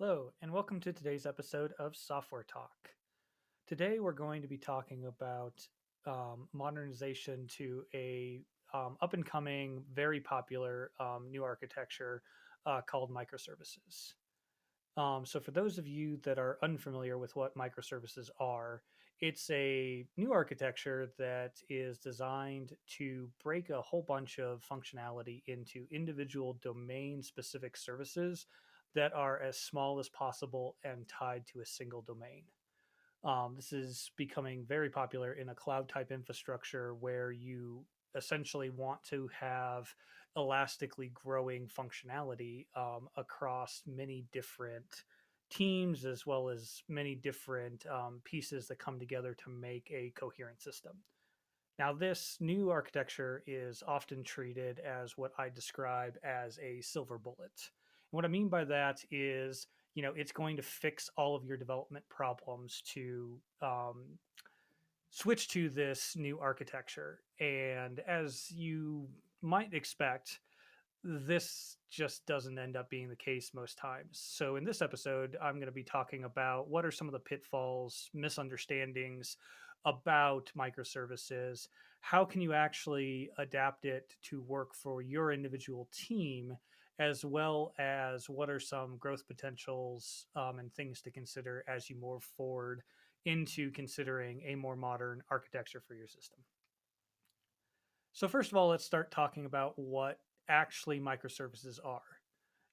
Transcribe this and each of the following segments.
Hello, and welcome to today's episode of Software Talk. Today, we're going to be talking about um, modernization to a um, up and coming, very popular um, new architecture uh, called microservices. Um, so, for those of you that are unfamiliar with what microservices are, it's a new architecture that is designed to break a whole bunch of functionality into individual domain specific services that are as small as possible and tied to a single domain. Um, this is becoming very popular in a cloud type infrastructure where you essentially want to have elastically growing functionality um, across many different teams as well as many different um, pieces that come together to make a coherent system. Now, this new architecture is often treated as what I describe as a silver bullet. What I mean by that is, you know, it's going to fix all of your development problems to um, switch to this new architecture. And as you might expect, this just doesn't end up being the case most times. So, in this episode, I'm going to be talking about what are some of the pitfalls, misunderstandings about microservices. How can you actually adapt it to work for your individual team? As well as what are some growth potentials um, and things to consider as you move forward into considering a more modern architecture for your system. So, first of all, let's start talking about what actually microservices are.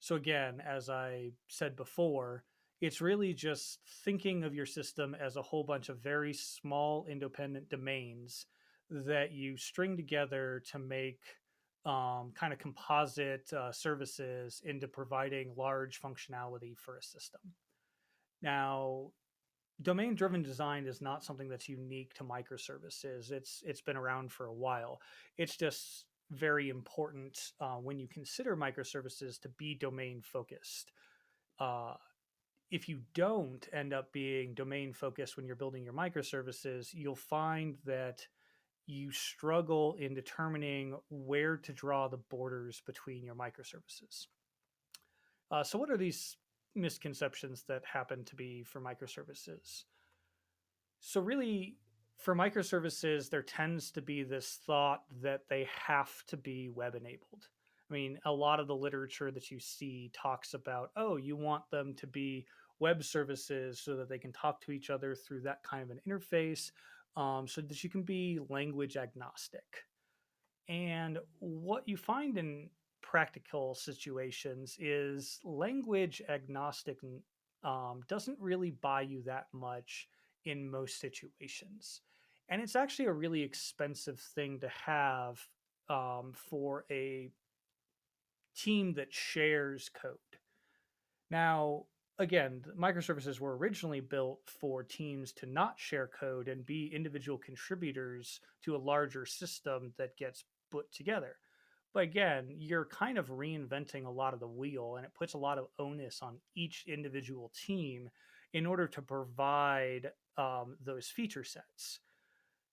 So, again, as I said before, it's really just thinking of your system as a whole bunch of very small independent domains that you string together to make um, kind of composite uh, services into providing large functionality for a system. Now, domain driven design is not something that's unique to microservices. It's it's been around for a while. It's just very important uh, when you consider microservices to be domain focused. Uh, if you don't end up being domain focused when you're building your microservices, you'll find that you struggle in determining where to draw the borders between your microservices. Uh, so, what are these misconceptions that happen to be for microservices? So, really, for microservices, there tends to be this thought that they have to be web enabled. I mean, a lot of the literature that you see talks about, oh, you want them to be web services so that they can talk to each other through that kind of an interface, um, so that you can be language agnostic. And what you find in practical situations is language agnostic um, doesn't really buy you that much in most situations. And it's actually a really expensive thing to have um, for a team that shares code. Now, again, microservices were originally built for teams to not share code and be individual contributors to a larger system that gets put together. But again, you're kind of reinventing a lot of the wheel, and it puts a lot of onus on each individual team in order to provide um, those feature sets.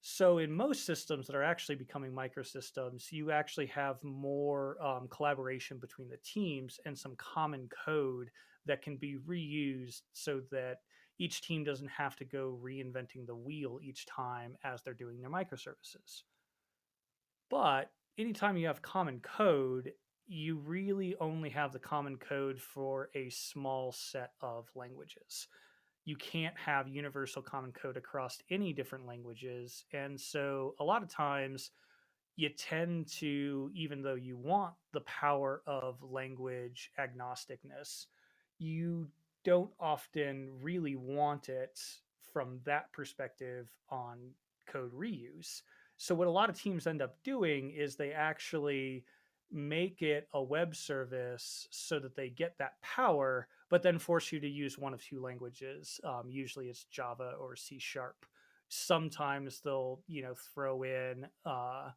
So, in most systems that are actually becoming microsystems, you actually have more um, collaboration between the teams and some common code that can be reused so that each team doesn't have to go reinventing the wheel each time as they're doing their microservices. But anytime you have common code, you really only have the common code for a small set of languages you can't have universal common code across any different languages. And so a lot of times you tend to, even though you want the power of language agnosticness, you don't often really want it from that perspective on code reuse. So, what a lot of teams end up doing is they actually make it a web service so that they get that power, but then force you to use one of two languages. Um, usually it's Java or C sharp. Sometimes they'll, you know, throw in uh,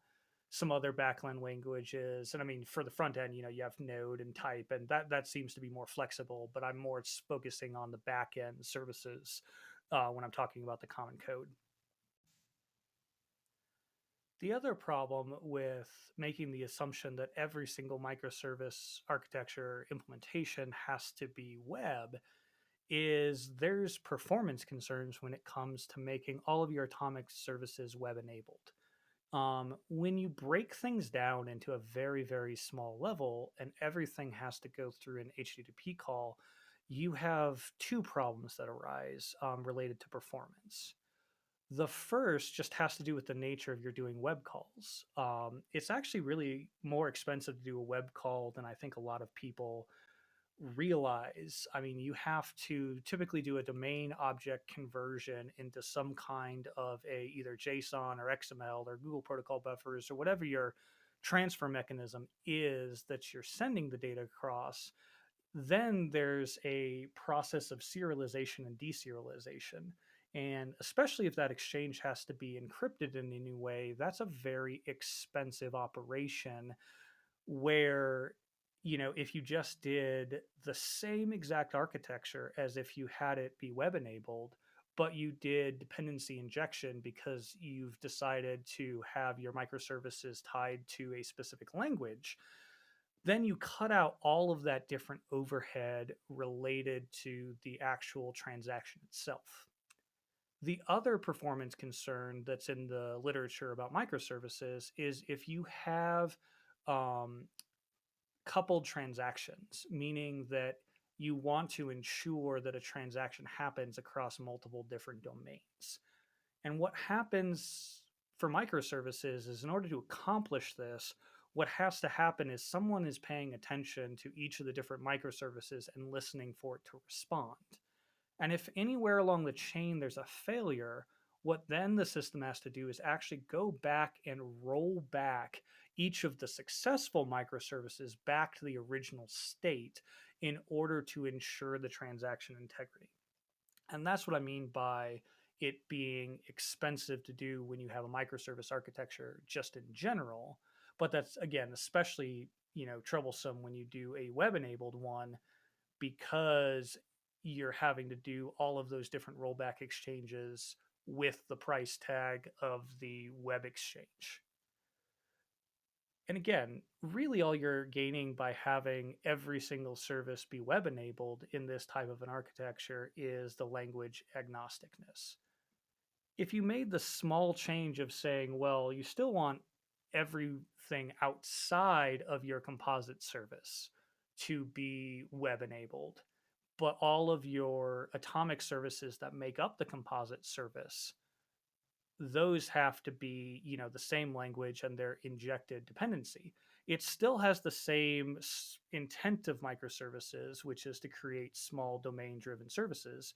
some other backend languages. And I mean, for the front end, you know, you have Node and Type, and that that seems to be more flexible. But I'm more focusing on the back end services uh, when I'm talking about the common code. The other problem with making the assumption that every single microservice architecture implementation has to be web is there's performance concerns when it comes to making all of your atomic services web enabled. Um, when you break things down into a very, very small level and everything has to go through an HTTP call, you have two problems that arise um, related to performance. The first just has to do with the nature of your doing web calls. Um, it's actually really more expensive to do a web call than I think a lot of people realize. I mean, you have to typically do a domain object conversion into some kind of a either JSON or XML or Google Protocol buffers or whatever your transfer mechanism is that you're sending the data across. Then there's a process of serialization and deserialization. And especially if that exchange has to be encrypted in any way, that's a very expensive operation where you know, if you just did the same exact architecture as if you had it be web enabled, but you did dependency injection because you've decided to have your microservices tied to a specific language, then you cut out all of that different overhead related to the actual transaction itself. The other performance concern that's in the literature about microservices is if you have um, coupled transactions, meaning that you want to ensure that a transaction happens across multiple different domains. And what happens for microservices is in order to accomplish this, what has to happen is someone is paying attention to each of the different microservices and listening for it to respond. And if anywhere along the chain there's a failure, what then the system has to do is actually go back and roll back each of the successful microservices back to the original state in order to ensure the transaction integrity. And that's what I mean by it being expensive to do when you have a microservice architecture just in general. But that's again, especially, you know, troublesome when you do a web enabled one because you're having to do all of those different rollback exchanges with the price tag of the web exchange and again, really all you're gaining by having every single service be web enabled in this type of an architecture is the language agnosticness. If you made the small change of saying, well, you still want everything outside of your composite service to be web enabled, but all of your atomic services that make up the composite service those have to be you know the same language and their injected dependency. It still has the same intent of microservices which is to create small domain driven services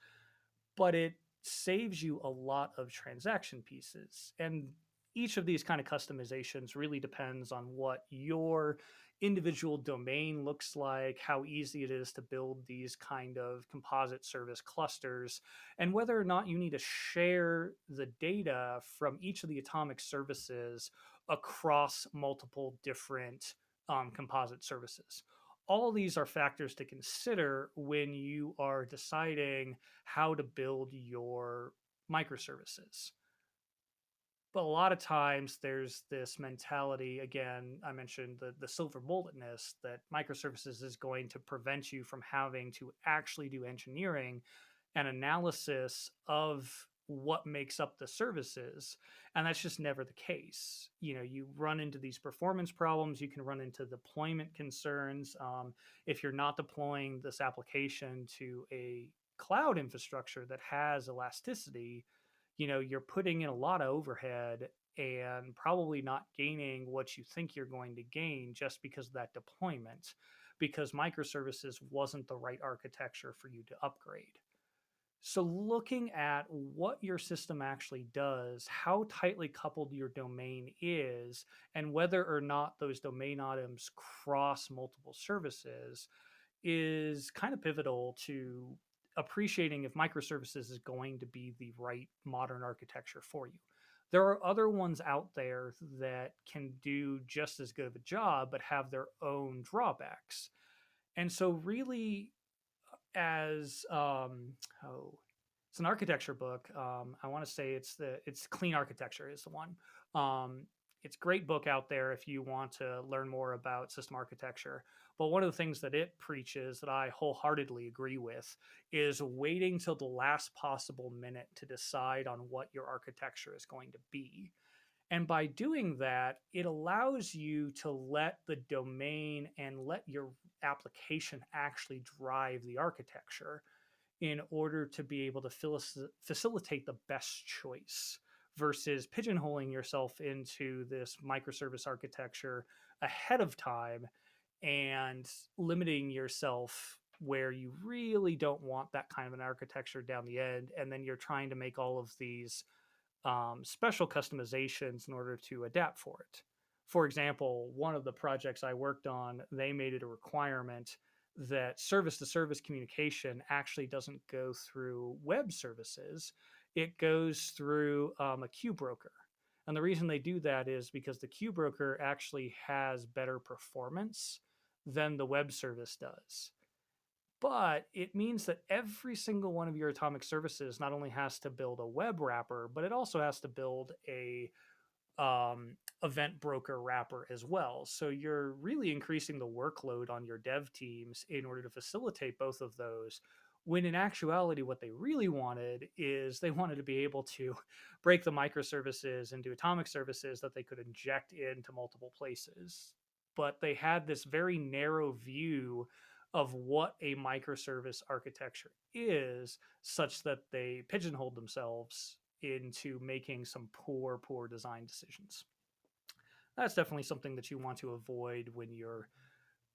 but it saves you a lot of transaction pieces. And each of these kind of customizations really depends on what your individual domain looks like, how easy it is to build these kind of composite service clusters, and whether or not you need to share the data from each of the atomic services across multiple different um, composite services. All of these are factors to consider when you are deciding how to build your microservices but a lot of times there's this mentality again i mentioned the, the silver bulletness that microservices is going to prevent you from having to actually do engineering and analysis of what makes up the services and that's just never the case. You know you run into these performance problems you can run into deployment concerns um, if you're not deploying this application to a cloud infrastructure that has elasticity you know you're putting in a lot of overhead and probably not gaining what you think you're going to gain just because of that deployment because microservices wasn't the right architecture for you to upgrade. So looking at what your system actually does how tightly coupled your domain is and whether or not those domain items cross multiple services is kind of pivotal to appreciating if microservices is going to be the right modern architecture for you. There are other ones out there that can do just as good of a job, but have their own drawbacks. And so, really, as um, oh, it's an architecture book. Um, I want to say it's the it's clean architecture is the one. Um, it's great book out there if you want to learn more about system architecture. But one of the things that it preaches that I wholeheartedly agree with is waiting till the last possible minute to decide on what your architecture is going to be. And by doing that, it allows you to let the domain and let your application actually drive the architecture in order to be able to facilitate the best choice versus pigeonholing yourself into this microservice architecture ahead of time and limiting yourself where you really don't want that kind of an architecture down the end and then you're trying to make all of these um, special customizations in order to adapt for it. For example one of the projects i worked on they made it a requirement that service to service communication actually doesn't go through web services it goes through um, a queue broker. And the reason they do that is because the queue broker actually has better performance than the web service does. But it means that every single one of your atomic services not only has to build a web wrapper, but it also has to build a um, event broker wrapper as well. So you're really increasing the workload on your dev teams in order to facilitate both of those when in actuality what they really wanted is they wanted to be able to break the microservices into atomic services that they could inject into multiple places. But they had this very narrow view of what a microservice architecture is such that they pigeonholed themselves into making some poor poor design decisions. That's definitely something that you want to avoid when you're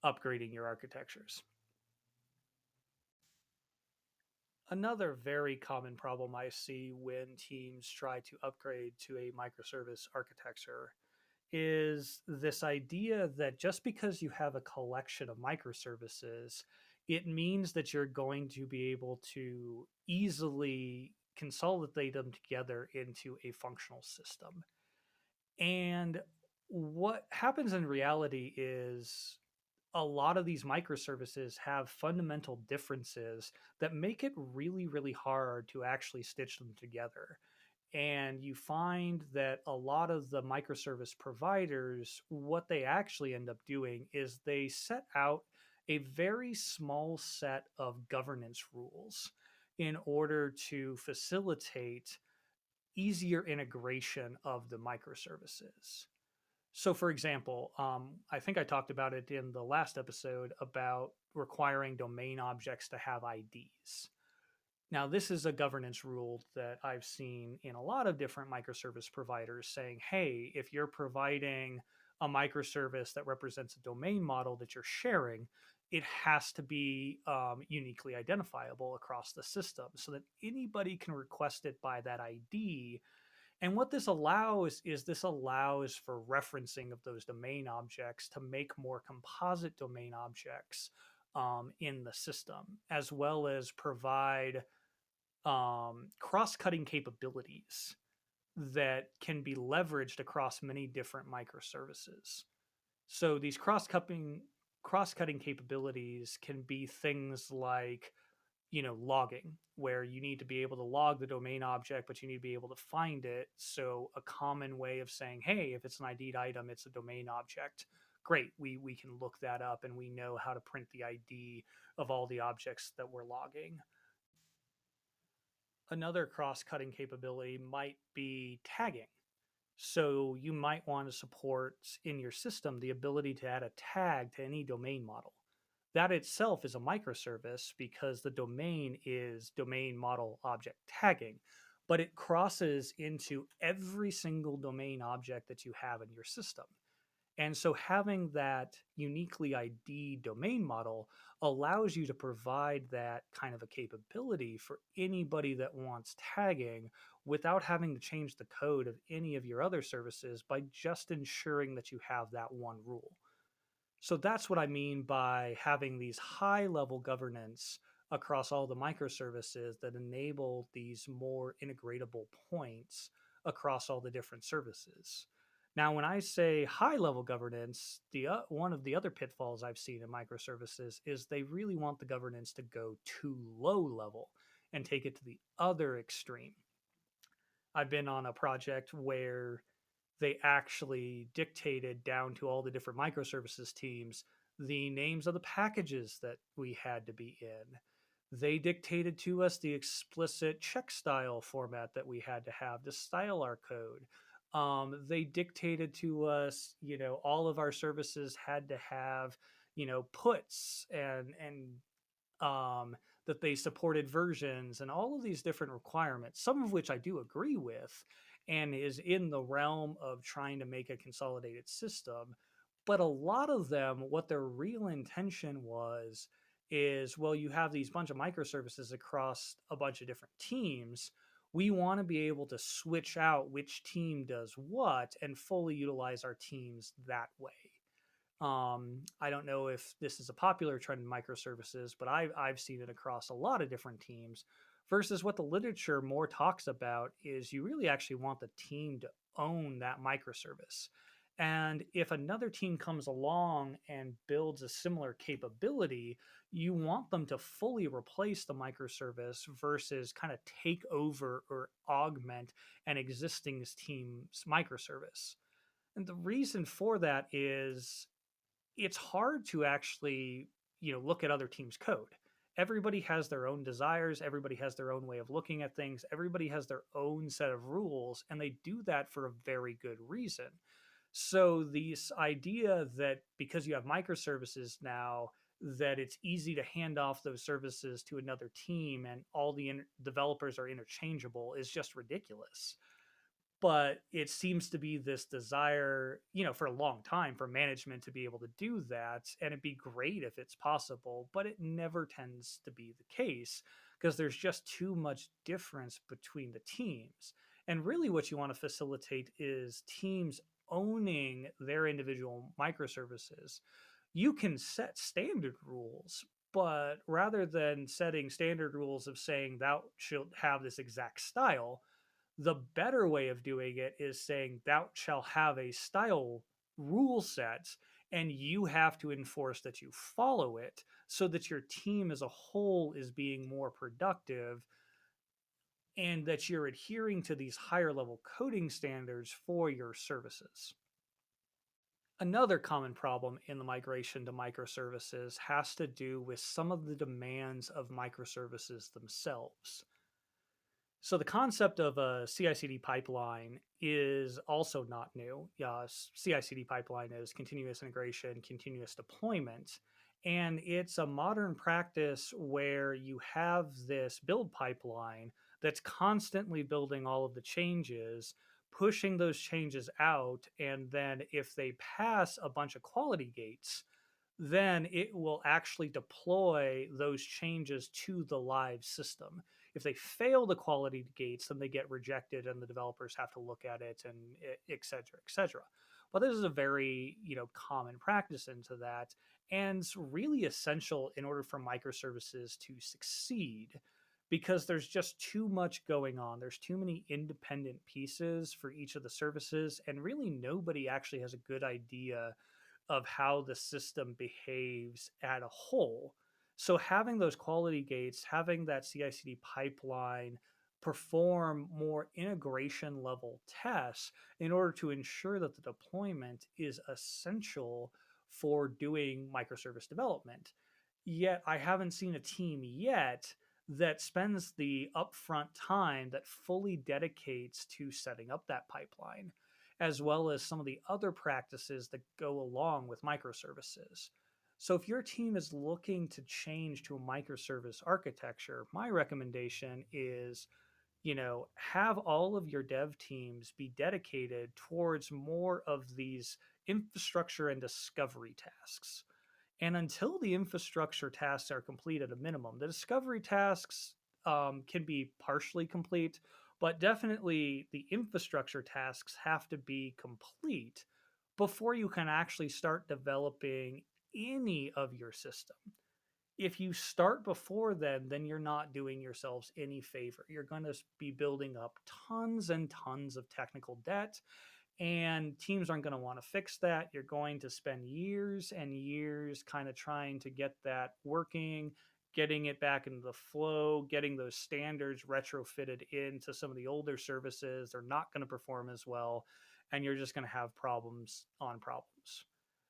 upgrading your architectures Another very common problem I see when teams try to upgrade to a microservice architecture is this idea that just because you have a collection of microservices, it means that you're going to be able to easily consolidate them together into a functional system. And what happens in reality is a lot of these microservices have fundamental differences that make it really, really hard to actually stitch them together. And you find that a lot of the microservice providers, what they actually end up doing is they set out a very small set of governance rules in order to facilitate easier integration of the microservices. So, for example, um, I think I talked about it in the last episode about requiring domain objects to have IDs. Now, this is a governance rule that I've seen in a lot of different microservice providers saying, hey, if you're providing a microservice that represents a domain model that you're sharing, it has to be um, uniquely identifiable across the system so that anybody can request it by that ID and what this allows is this allows for referencing of those domain objects to make more composite domain objects um, in the system, as well as provide um, cross-cutting capabilities that can be leveraged across many different microservices. So these cross-cutting cross-cutting capabilities can be things like you know logging where you need to be able to log the domain object but you need to be able to find it. So a common way of saying hey if it's an id item it's a domain object great we we can look that up and we know how to print the id of all the objects that we're logging. Another cross-cutting capability might be tagging. So you might want to support in your system the ability to add a tag to any domain model that itself is a microservice because the domain is domain model object tagging, but it crosses into every single domain object that you have in your system. And so having that uniquely ID domain model allows you to provide that kind of a capability for anybody that wants tagging without having to change the code of any of your other services by just ensuring that you have that one rule. So that's what I mean by having these high level governance across all the microservices that enable these more integratable points across all the different services. Now, when I say high level governance, the uh, one of the other pitfalls I've seen in microservices is they really want the governance to go too low level and take it to the other extreme. I've been on a project where they actually dictated down to all the different microservices teams the names of the packages that we had to be in. They dictated to us the explicit check style format that we had to have to style our code. Um, they dictated to us, you know, all of our services had to have, you know, puts and and um, that they supported versions and all of these different requirements, some of which I do agree with and is in the realm of trying to make a consolidated system. But a lot of them, what their real intention was, is well, you have these bunch of microservices across a bunch of different teams. We want to be able to switch out which team does what and fully utilize our teams that way. Um, I don't know if this is a popular trend in microservices, but I've, I've seen it across a lot of different teams. Versus what the literature more talks about is you really actually want the team to own that microservice. And if another team comes along and builds a similar capability, you want them to fully replace the microservice versus kind of take over or augment an existing team's microservice. And the reason for that is it's hard to actually you know look at other teams code everybody has their own desires everybody has their own way of looking at things everybody has their own set of rules and they do that for a very good reason. So this idea that because you have microservices now that it's easy to hand off those services to another team and all the in- developers are interchangeable is just ridiculous but it seems to be this desire you know for a long time for management to be able to do that and it'd be great if it's possible but it never tends to be the case because there's just too much difference between the teams and really what you want to facilitate is teams owning their individual microservices. You can set standard rules but rather than setting standard rules of saying thou should have this exact style the better way of doing it is saying thou shall have a style rule set and you have to enforce that you follow it so that your team as a whole is being more productive and that you're adhering to these higher level coding standards for your services. Another common problem in the migration to microservices has to do with some of the demands of microservices themselves. So the concept of a CI/CD pipeline is also not new. Yeah, CI/CD pipeline is continuous integration, continuous deployment, and it's a modern practice where you have this build pipeline that's constantly building all of the changes, pushing those changes out, and then if they pass a bunch of quality gates, then it will actually deploy those changes to the live system if they fail the quality gates, then they get rejected and the developers have to look at it and et cetera, et cetera. But this is a very, you know, common practice into that and really essential in order for microservices to succeed because there's just too much going on. There's too many independent pieces for each of the services, and really nobody actually has a good idea of how the system behaves at a whole. So having those quality gates, having that CI/CD pipeline perform more integration level tests in order to ensure that the deployment is essential for doing microservice development. Yet I haven't seen a team yet that spends the upfront time that fully dedicates to setting up that pipeline, as well as some of the other practices that go along with microservices. So if your team is looking to change to a microservice architecture, my recommendation is you know, have all of your dev teams be dedicated towards more of these infrastructure and discovery tasks. And until the infrastructure tasks are complete at a minimum, the discovery tasks um, can be partially complete, but definitely the infrastructure tasks have to be complete before you can actually start developing any of your system. If you start before then, then you're not doing yourselves any favor. You're going to be building up tons and tons of technical debt, and teams aren't going to want to fix that. You're going to spend years and years kind of trying to get that working, getting it back into the flow, getting those standards retrofitted into some of the older services. They're not going to perform as well and you're just going to have problems on problems.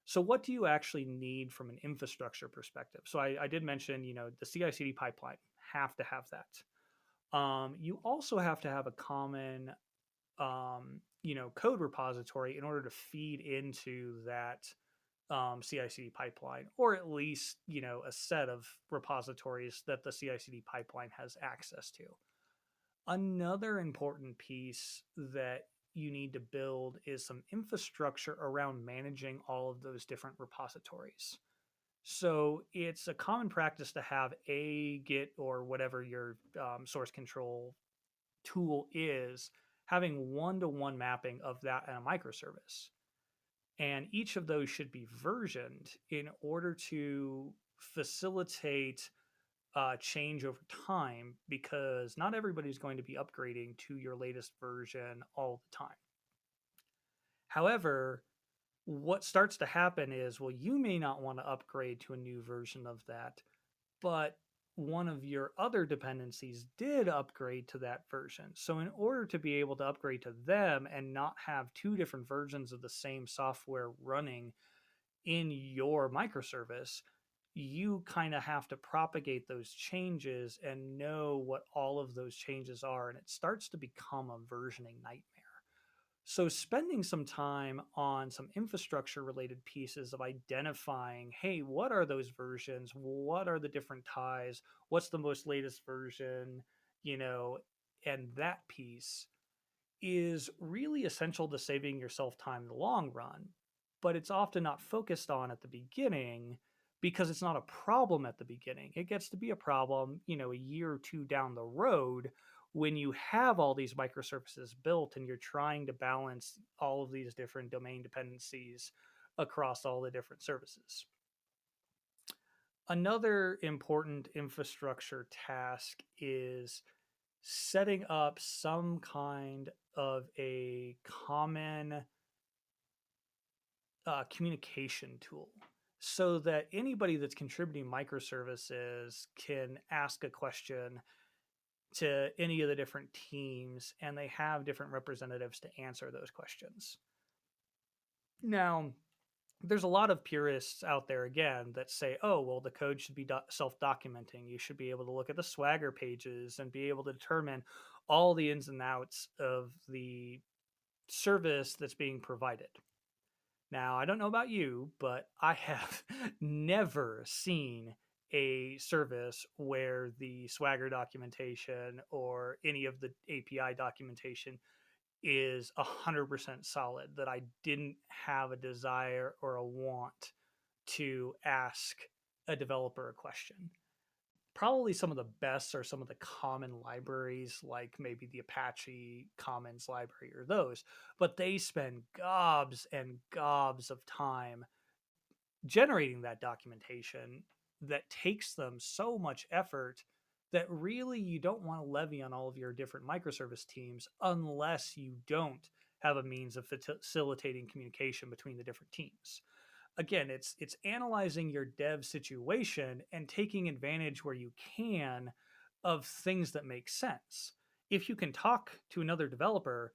So, what do you actually need from an infrastructure perspective? So, I, I did mention, you know, the CI/CD pipeline have to have that. Um, you also have to have a common, um, you know, code repository in order to feed into that um, CI/CD pipeline, or at least you know a set of repositories that the CI/CD pipeline has access to. Another important piece that you need to build is some infrastructure around managing all of those different repositories. So it's a common practice to have a Git or whatever your um, source control tool is, having one to one mapping of that and a microservice. And each of those should be versioned in order to facilitate uh, change over time because not everybody's going to be upgrading to your latest version all the time. However, what starts to happen is well, you may not want to upgrade to a new version of that, but one of your other dependencies did upgrade to that version. So, in order to be able to upgrade to them and not have two different versions of the same software running in your microservice, you kind of have to propagate those changes and know what all of those changes are. And it starts to become a versioning nightmare. So, spending some time on some infrastructure related pieces of identifying hey, what are those versions? What are the different ties? What's the most latest version? You know, and that piece is really essential to saving yourself time in the long run, but it's often not focused on at the beginning because it's not a problem at the beginning. It gets to be a problem, you know, a year or two down the road when you have all these microservices built and you're trying to balance all of these different domain dependencies across all the different services. Another important infrastructure task is setting up some kind of a common uh, communication tool so that anybody that's contributing microservices can ask a question to any of the different teams and they have different representatives to answer those questions. Now, there's a lot of purists out there again that say, oh, well, the code should be do- self documenting. You should be able to look at the Swagger pages and be able to determine all the ins and outs of the service that's being provided. Now, I don't know about you, but I have never seen a service where the Swagger documentation or any of the API documentation is 100% solid, that I didn't have a desire or a want to ask a developer a question. Probably some of the best are some of the common libraries, like maybe the Apache Commons library or those, but they spend gobs and gobs of time generating that documentation that takes them so much effort that really you don't want to levy on all of your different microservice teams unless you don't have a means of facilitating communication between the different teams again it's it's analyzing your dev situation and taking advantage where you can of things that make sense if you can talk to another developer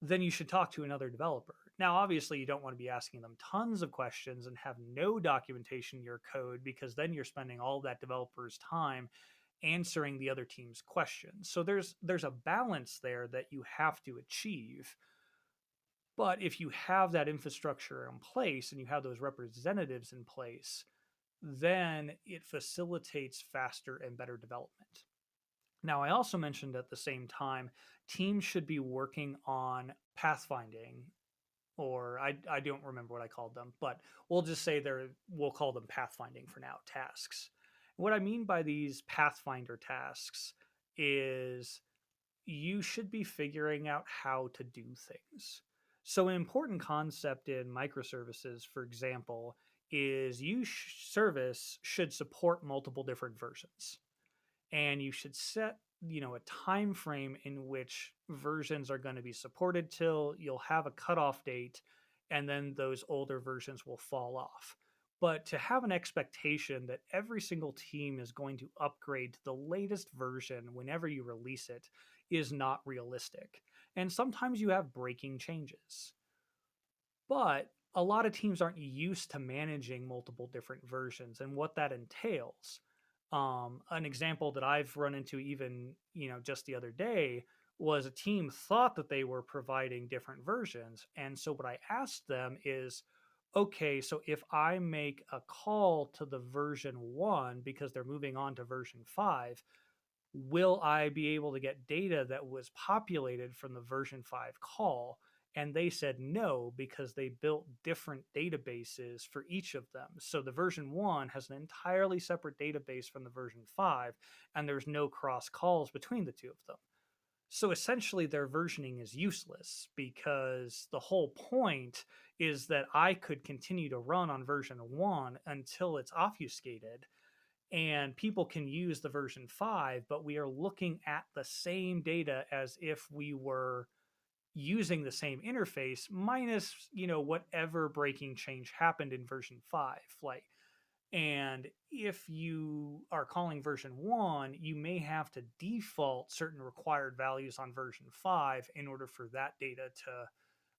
then you should talk to another developer now, obviously, you don't want to be asking them tons of questions and have no documentation in your code because then you're spending all that developer's time answering the other team's questions. So there's there's a balance there that you have to achieve. But if you have that infrastructure in place and you have those representatives in place, then it facilitates faster and better development. Now, I also mentioned at the same time, teams should be working on pathfinding or I, I don't remember what I called them, but we'll just say they're we'll call them pathfinding for now tasks. What I mean by these pathfinder tasks is you should be figuring out how to do things. So an important concept in microservices, for example, is you sh- service should support multiple different versions. And you should set you know a time frame in which versions are going to be supported till you'll have a cutoff date and then those older versions will fall off but to have an expectation that every single team is going to upgrade to the latest version whenever you release it is not realistic and sometimes you have breaking changes but a lot of teams aren't used to managing multiple different versions and what that entails. Um, an example that I've run into even, you know, just the other day was a team thought that they were providing different versions. And so what I asked them is, okay, so if I make a call to the version one because they're moving on to version five, will I be able to get data that was populated from the version five call? And they said no, because they built different databases for each of them. So the version one has an entirely separate database from the version five, and there's no cross calls between the two of them. So essentially, their versioning is useless because the whole point is that I could continue to run on version one until it's obfuscated and people can use the version 5 but we are looking at the same data as if we were using the same interface minus you know whatever breaking change happened in version 5 like and if you are calling version 1 you may have to default certain required values on version 5 in order for that data to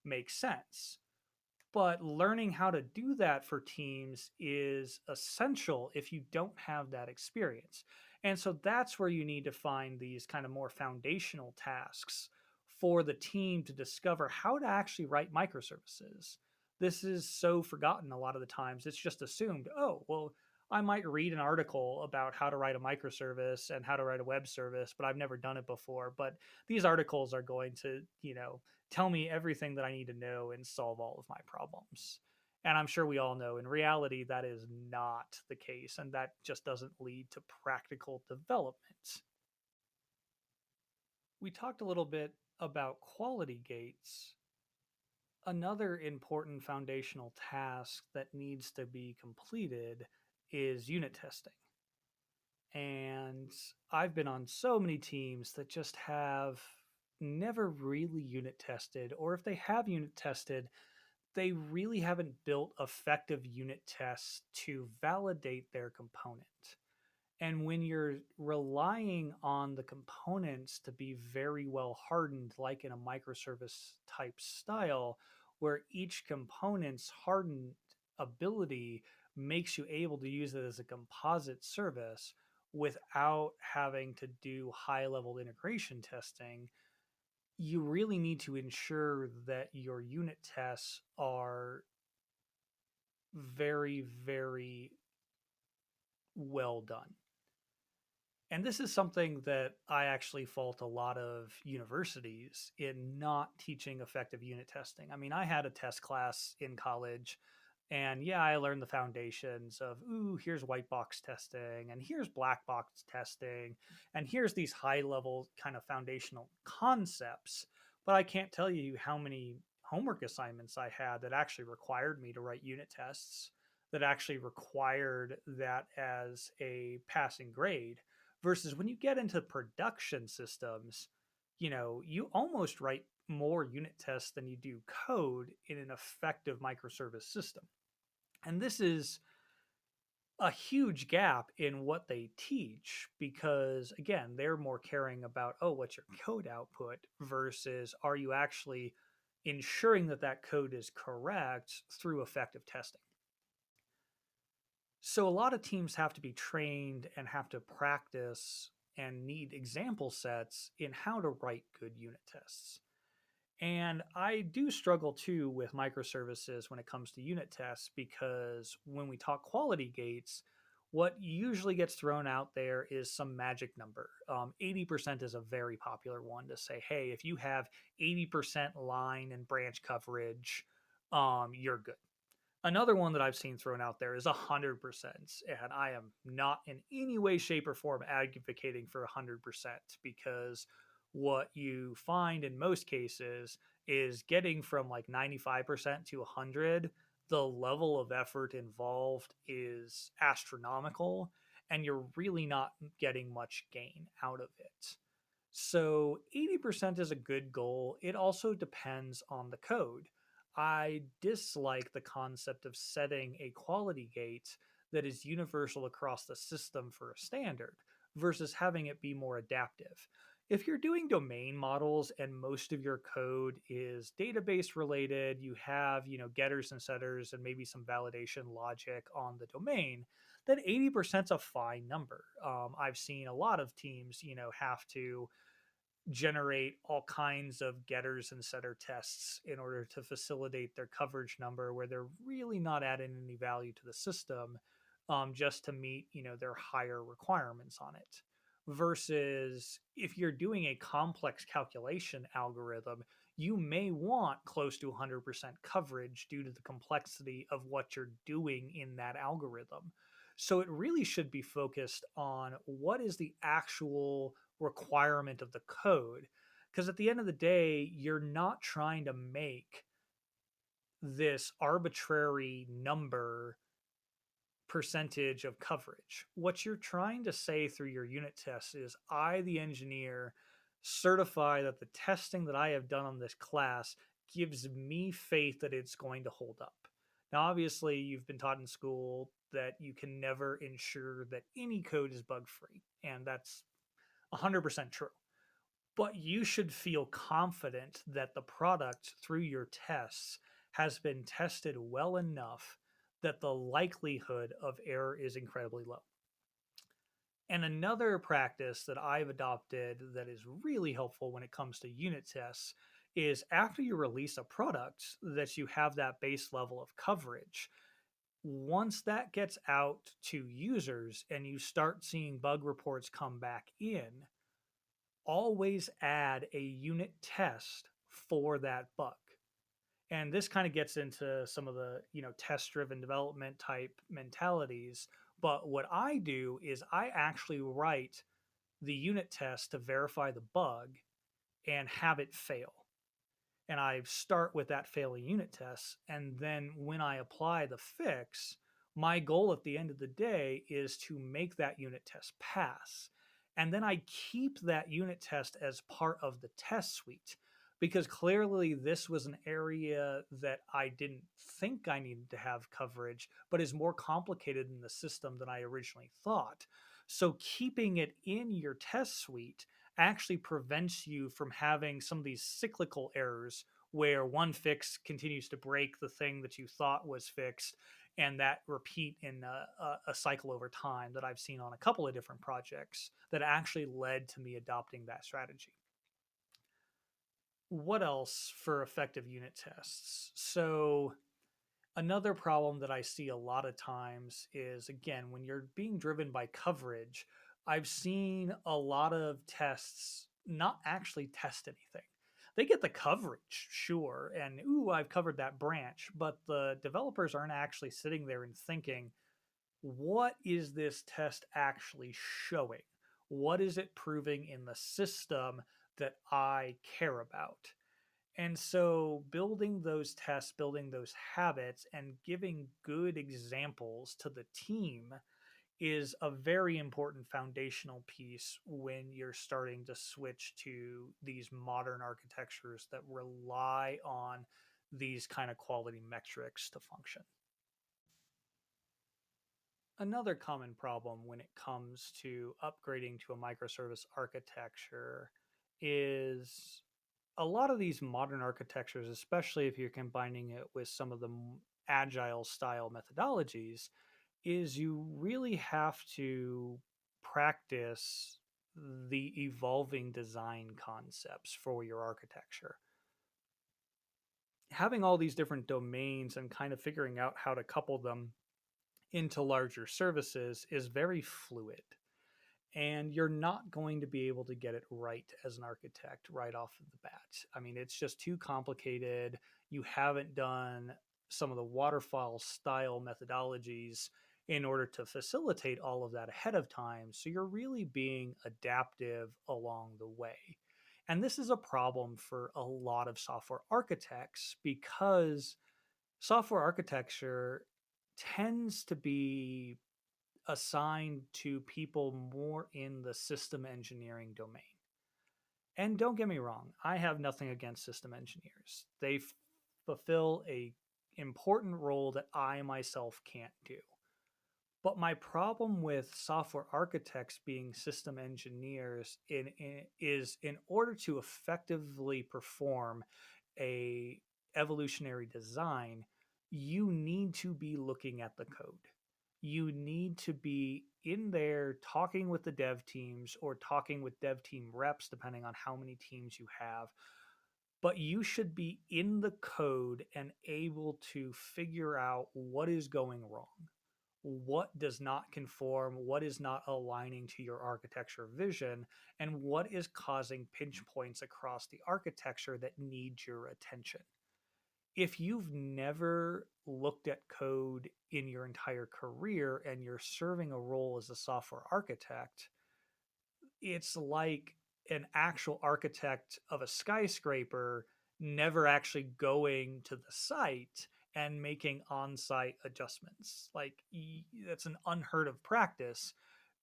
make sense but learning how to do that for teams is essential if you don't have that experience. And so that's where you need to find these kind of more foundational tasks for the team to discover how to actually write microservices. This is so forgotten a lot of the times. It's just assumed, oh, well, I might read an article about how to write a microservice and how to write a web service, but I've never done it before. But these articles are going to, you know, tell me everything that I need to know and solve all of my problems. And I'm sure we all know in reality that is not the case, and that just doesn't lead to practical development. We talked a little bit about quality gates. Another important foundational task that needs to be completed is unit testing. And I've been on so many teams that just have never really unit tested, or if they have unit tested, they really haven't built effective unit tests to validate their component. And when you're relying on the components to be very well hardened, like in a microservice type style, where each component's hardened ability makes you able to use it as a composite service without having to do high level integration testing, you really need to ensure that your unit tests are very, very well done. And this is something that I actually fault a lot of universities in not teaching effective unit testing. I mean, I had a test class in college and yeah, I learned the foundations of, ooh, here's white box testing, and here's black box testing, and here's these high level kind of foundational concepts. But I can't tell you how many homework assignments I had that actually required me to write unit tests, that actually required that as a passing grade. Versus when you get into production systems, you know, you almost write more unit tests than you do code in an effective microservice system. And this is a huge gap in what they teach because again they're more caring about oh what's your code output? versus are you actually ensuring that that code is correct through effective testing? So a lot of teams have to be trained and have to practice and need example sets in how to write good unit tests and I do struggle too with microservices when it comes to unit tests because when we talk quality gates, what usually gets thrown out there is some magic number. Um, 80% is a very popular one to say, hey, if you have 80% line and branch coverage, um, you're good. Another one that I've seen thrown out there is 100%. And I am not in any way, shape, or form advocating for 100% because what you find in most cases is getting from like 95% to 100 the level of effort involved is astronomical and you're really not getting much gain out of it. So 80% is a good goal. It also depends on the code. I dislike the concept of setting a quality gate that is universal across the system for a standard versus having it be more adaptive if you're doing domain models and most of your code is database related, you have, you know, getters and setters and maybe some validation logic on the domain, then 80% is a fine number. Um, I've seen a lot of teams, you know, have to generate all kinds of getters and setter tests in order to facilitate their coverage number where they're really not adding any value to the system um, just to meet, you know, their higher requirements on it versus if you're doing a complex calculation algorithm, you may want close to 100% coverage due to the complexity of what you're doing in that algorithm. So it really should be focused on what is the actual requirement of the code. Because at the end of the day, you're not trying to make this arbitrary number percentage of coverage. What you're trying to say through your unit tests is I, the engineer, certify that the testing that I have done on this class gives me faith that it's going to hold up. Now, obviously, you've been taught in school that you can never ensure that any code is bug free, and that's 100% true. But you should feel confident that the product through your tests has been tested well enough that the likelihood of error is incredibly low. And another practice that I've adopted that is really helpful when it comes to unit tests is after you release a product that you have that base level of coverage. Once that gets out to users and you start seeing bug reports come back in, always add a unit test for that bug and this kind of gets into some of the you know test driven development type mentalities but what i do is i actually write the unit test to verify the bug and have it fail. And i start with that failing unit test and then when i apply the fix my goal at the end of the day is to make that unit test pass. And then i keep that unit test as part of the test suite because clearly this was an area that I didn't think I needed to have coverage, but is more complicated in the system than I originally thought. So keeping it in your test suite actually prevents you from having some of these cyclical errors where one fix continues to break the thing that you thought was fixed and that repeat in a, a, cycle over time that I've seen on a couple of different projects that actually led to me adopting that strategy what else for effective unit tests? So, another problem that I see a lot of times is again, when you're being driven by coverage, I've seen a lot of tests not actually test anything. They get the coverage, sure, and ooh, I've covered that branch, but the developers aren't actually sitting there and thinking, what is this test actually showing? What is it proving in the system that I care about. And so, building those tests, building those habits, and giving good examples to the team is a very important foundational piece when you're starting to switch to these modern architectures that rely on these kind of quality metrics to function. Another common problem when it comes to upgrading to a microservice architecture is a lot of these modern architectures, especially if you're combining it with some of the agile style methodologies, is you really have to practice the evolving design concepts for your architecture. Having all these different domains and kind of figuring out how to couple them into larger services is very fluid and you're not going to be able to get it right as an architect right off of the bat. I mean, it's just too complicated. You haven't done some of the waterfall style methodologies in order to facilitate all of that ahead of time. So you're really being adaptive along the way. And this is a problem for a lot of software architects because software architecture tends to be assigned to people more in the system engineering domain. And don't get me wrong, I have nothing against system engineers. They f- fulfill a important role that I myself can't do. But my problem with software architects being system engineers in, in, is in order to effectively perform a evolutionary design, you need to be looking at the code. You need to be in there talking with the dev teams or talking with dev team reps, depending on how many teams you have. But you should be in the code and able to figure out what is going wrong what does not conform, what is not aligning to your architecture vision, and what is causing pinch points across the architecture that need your attention. If you've never looked at code in your entire career and you're serving a role as a software architect, it's like an actual architect of a skyscraper never actually going to the site and making on-site adjustments. Like that's an unheard of practice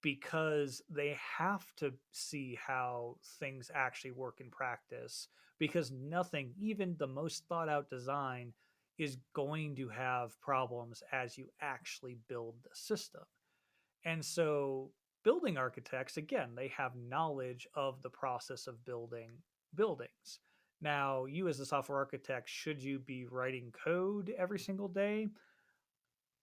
because they have to see how things actually work in practice because nothing even the most thought out design is going to have problems as you actually build the system. And so building architects again they have knowledge of the process of building buildings now, you as a software architect, should you be writing code every single day?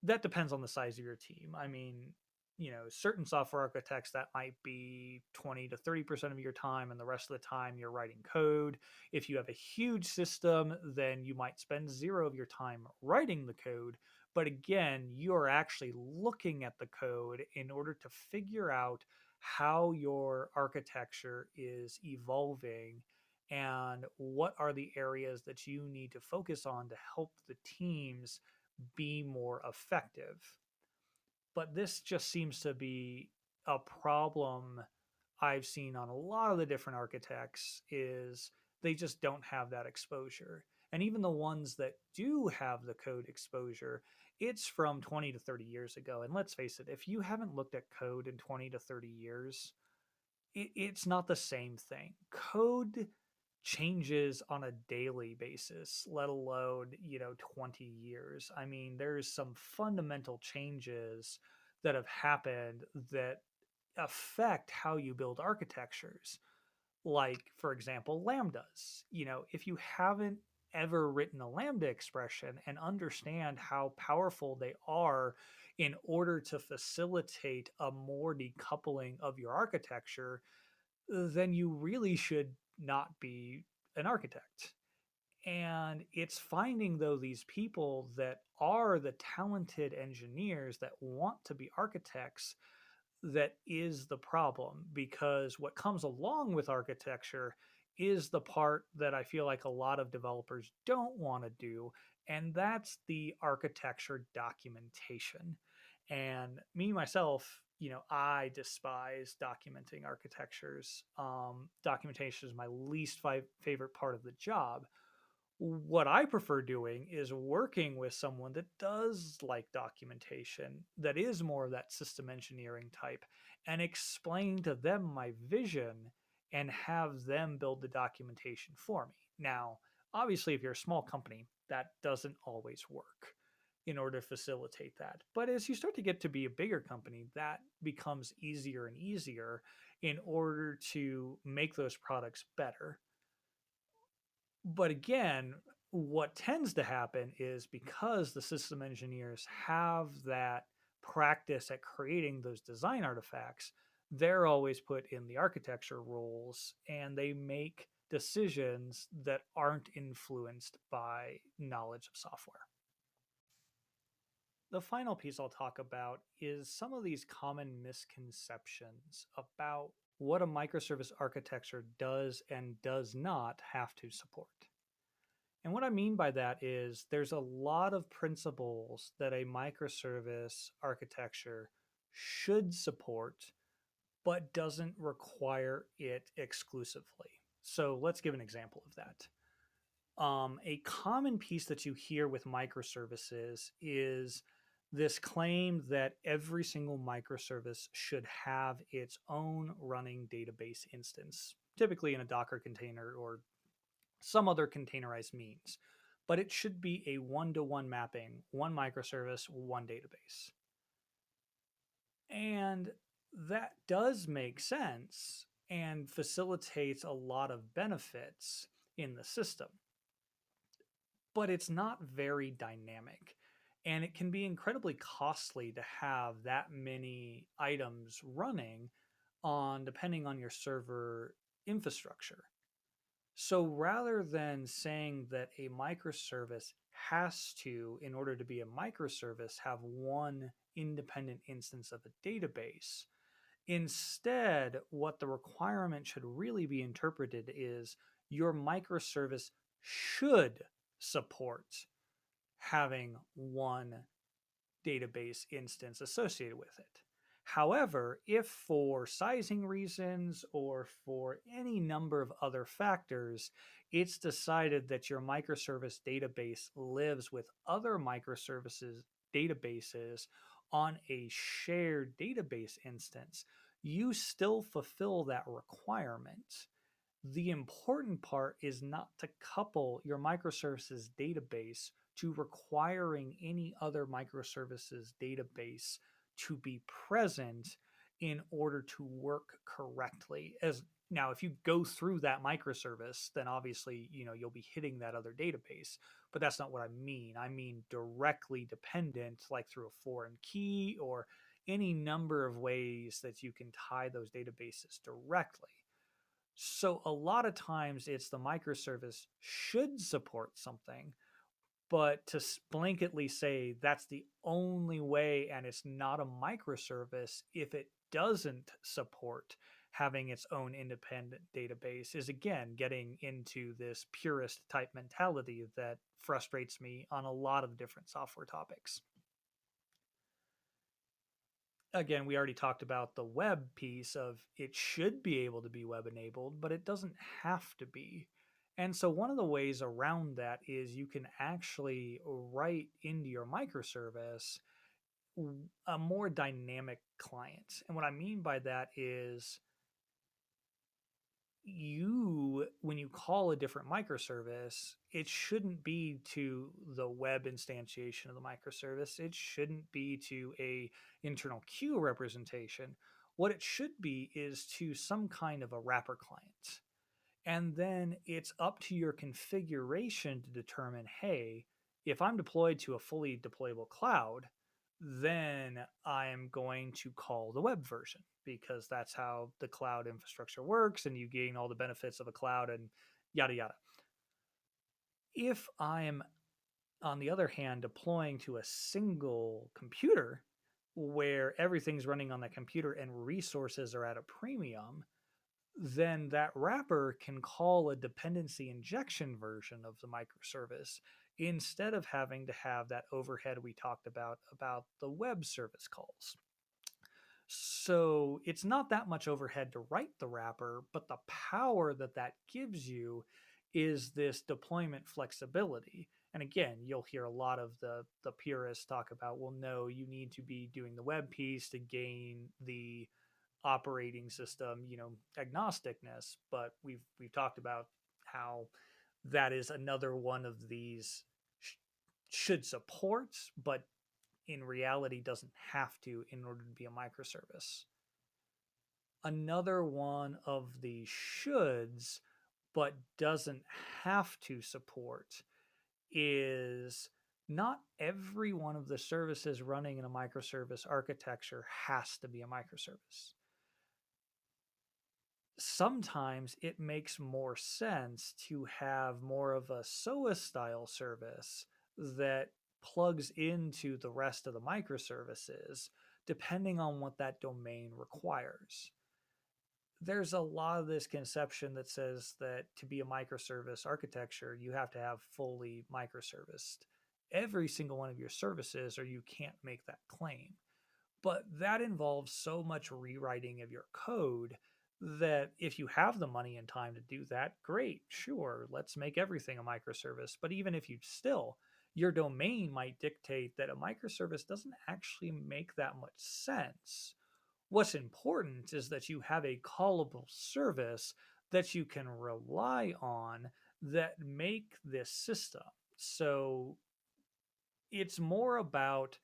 That depends on the size of your team. I mean, you know, certain software architects that might be 20 to 30% of your time, and the rest of the time you're writing code. If you have a huge system, then you might spend zero of your time writing the code. But again, you are actually looking at the code in order to figure out how your architecture is evolving and what are the areas that you need to focus on to help the teams be more effective. But this just seems to be a problem I've seen on a lot of the different architects is they just don't have that exposure. And even the ones that do have the code exposure, it's from 20 to 30 years ago. And let's face it, if you haven't looked at code in 20 to 30 years, it's not the same thing. Code changes on a daily basis, let alone, you know, 20 years. I mean, there's some fundamental changes that have happened that affect how you build architectures. Like, for example, lambdas. You know, if you haven't ever written a lambda expression and understand how powerful they are in order to facilitate a more decoupling of your architecture, then you really should not be an architect. And it's finding, though, these people that are the talented engineers that want to be architects that is the problem. Because what comes along with architecture is the part that I feel like a lot of developers don't want to do. And that's the architecture documentation. And me, myself, you know, I despise documenting architectures. Um, documentation is my least fi- favorite part of the job. What I prefer doing is working with someone that does like documentation, that is more of that system engineering type, and explain to them my vision and have them build the documentation for me. Now, obviously, if you're a small company, that doesn't always work in order to facilitate that. But as you start to get to be a bigger company, that becomes easier and easier in order to make those products better. But again, what tends to happen is because the system engineers have that practice at creating those design artifacts, they're always put in the architecture roles and they make decisions that aren't influenced by knowledge of software. The final piece I'll talk about is some of these common misconceptions about what a microservice architecture does and does not have to support. And what I mean by that is there's a lot of principles that a microservice architecture should support, but doesn't require it exclusively. So let's give an example of that. Um, a common piece that you hear with microservices is this claim that every single microservice should have its own running database instance, typically in a Docker container or some other containerized means. But it should be a one to one mapping, one microservice, one database. And that does make sense and facilitates a lot of benefits in the system. But it's not very dynamic. And it can be incredibly costly to have that many items running on depending on your server infrastructure. So rather than saying that a microservice has to, in order to be a microservice, have one independent instance of a database, instead, what the requirement should really be interpreted is your microservice should support having one database instance associated with it. However, if for sizing reasons or for any number of other factors, it's decided that your microservice database lives with other microservices databases on a shared database instance, you still fulfill that requirement. The important part is not to couple your microservices database to requiring any other microservices database to be present in order to work correctly. As now if you go through that microservice then obviously you know you'll be hitting that other database but that's not what i mean. I mean directly dependent like through a foreign key or any number of ways that you can tie those databases directly. So a lot of times it's the microservice should support something but to blanketly say that's the only way and it's not a microservice if it doesn't support having its own independent database is again getting into this purist type mentality that frustrates me on a lot of different software topics. Again, we already talked about the web piece of it should be able to be web enabled, but it doesn't have to be. And so one of the ways around that is you can actually write into your microservice a more dynamic client. And what I mean by that is you when you call a different microservice it shouldn't be to the web instantiation of the microservice. It shouldn't be to a internal queue representation. What it should be is to some kind of a wrapper client and then it's up to your configuration to determine hey, if I'm deployed to a fully deployable cloud, then I'm going to call the web version because that's how the cloud infrastructure works and you gain all the benefits of a cloud and yada yada. If I'm, on the other hand, deploying to a single computer where everything's running on that computer and resources are at a premium, then that wrapper can call a dependency injection version of the microservice instead of having to have that overhead we talked about about the web service calls. So it's not that much overhead to write the wrapper, but the power that that gives you is this deployment flexibility. And again, you'll hear a lot of the the purists talk about, well, no, you need to be doing the web piece to gain the operating system, you know, agnosticness, but we've we've talked about how that is another one of these sh- should support, but in reality doesn't have to in order to be a microservice. Another one of the shoulds, but doesn't have to support, is not every one of the services running in a microservice architecture has to be a microservice sometimes it makes more sense to have more of a SOA style service that plugs into the rest of the microservices depending on what that domain requires. There's a lot of this conception that says that to be a microservice architecture, you have to have fully microserviced every single one of your services, or you can't make that claim. But that involves so much rewriting of your code that if you have the money and time to do that, great, sure, let's make everything a microservice. But even if you still, your domain might dictate that a microservice doesn't actually make that much sense. What's important is that you have a callable service that you can rely on that make this system. So it's more about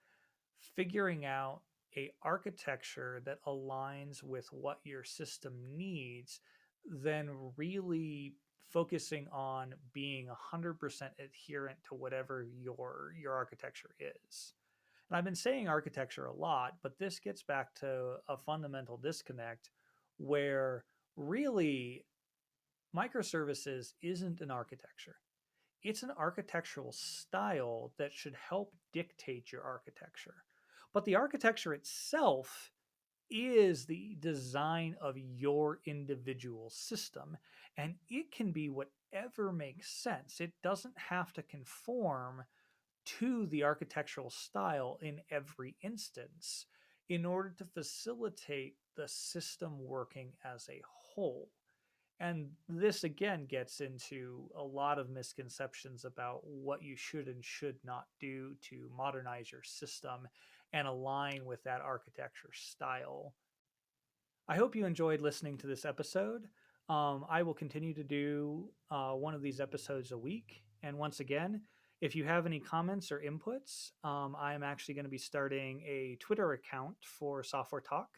figuring out a architecture that aligns with what your system needs than really focusing on being 100% adherent to whatever your your architecture is. And I've been saying architecture a lot, but this gets back to a fundamental disconnect where really microservices isn't an architecture. It's an architectural style that should help dictate your architecture. But the architecture itself is the design of your individual system, and it can be whatever makes sense. It doesn't have to conform to the architectural style in every instance in order to facilitate the system working as a whole. And this again gets into a lot of misconceptions about what you should and should not do to modernize your system and align with that architecture style. I hope you enjoyed listening to this episode. Um, I will continue to do uh, one of these episodes a week. And once again, if you have any comments or inputs, um, I'm actually going to be starting a Twitter account for Software Talk.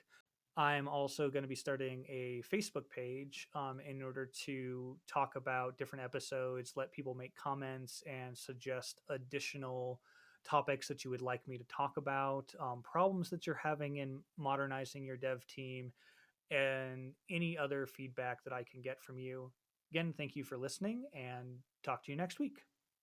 I'm also going to be starting a Facebook page um, in order to talk about different episodes, let people make comments, and suggest additional topics that you would like me to talk about, um, problems that you're having in modernizing your dev team, and any other feedback that I can get from you. Again, thank you for listening and talk to you next week.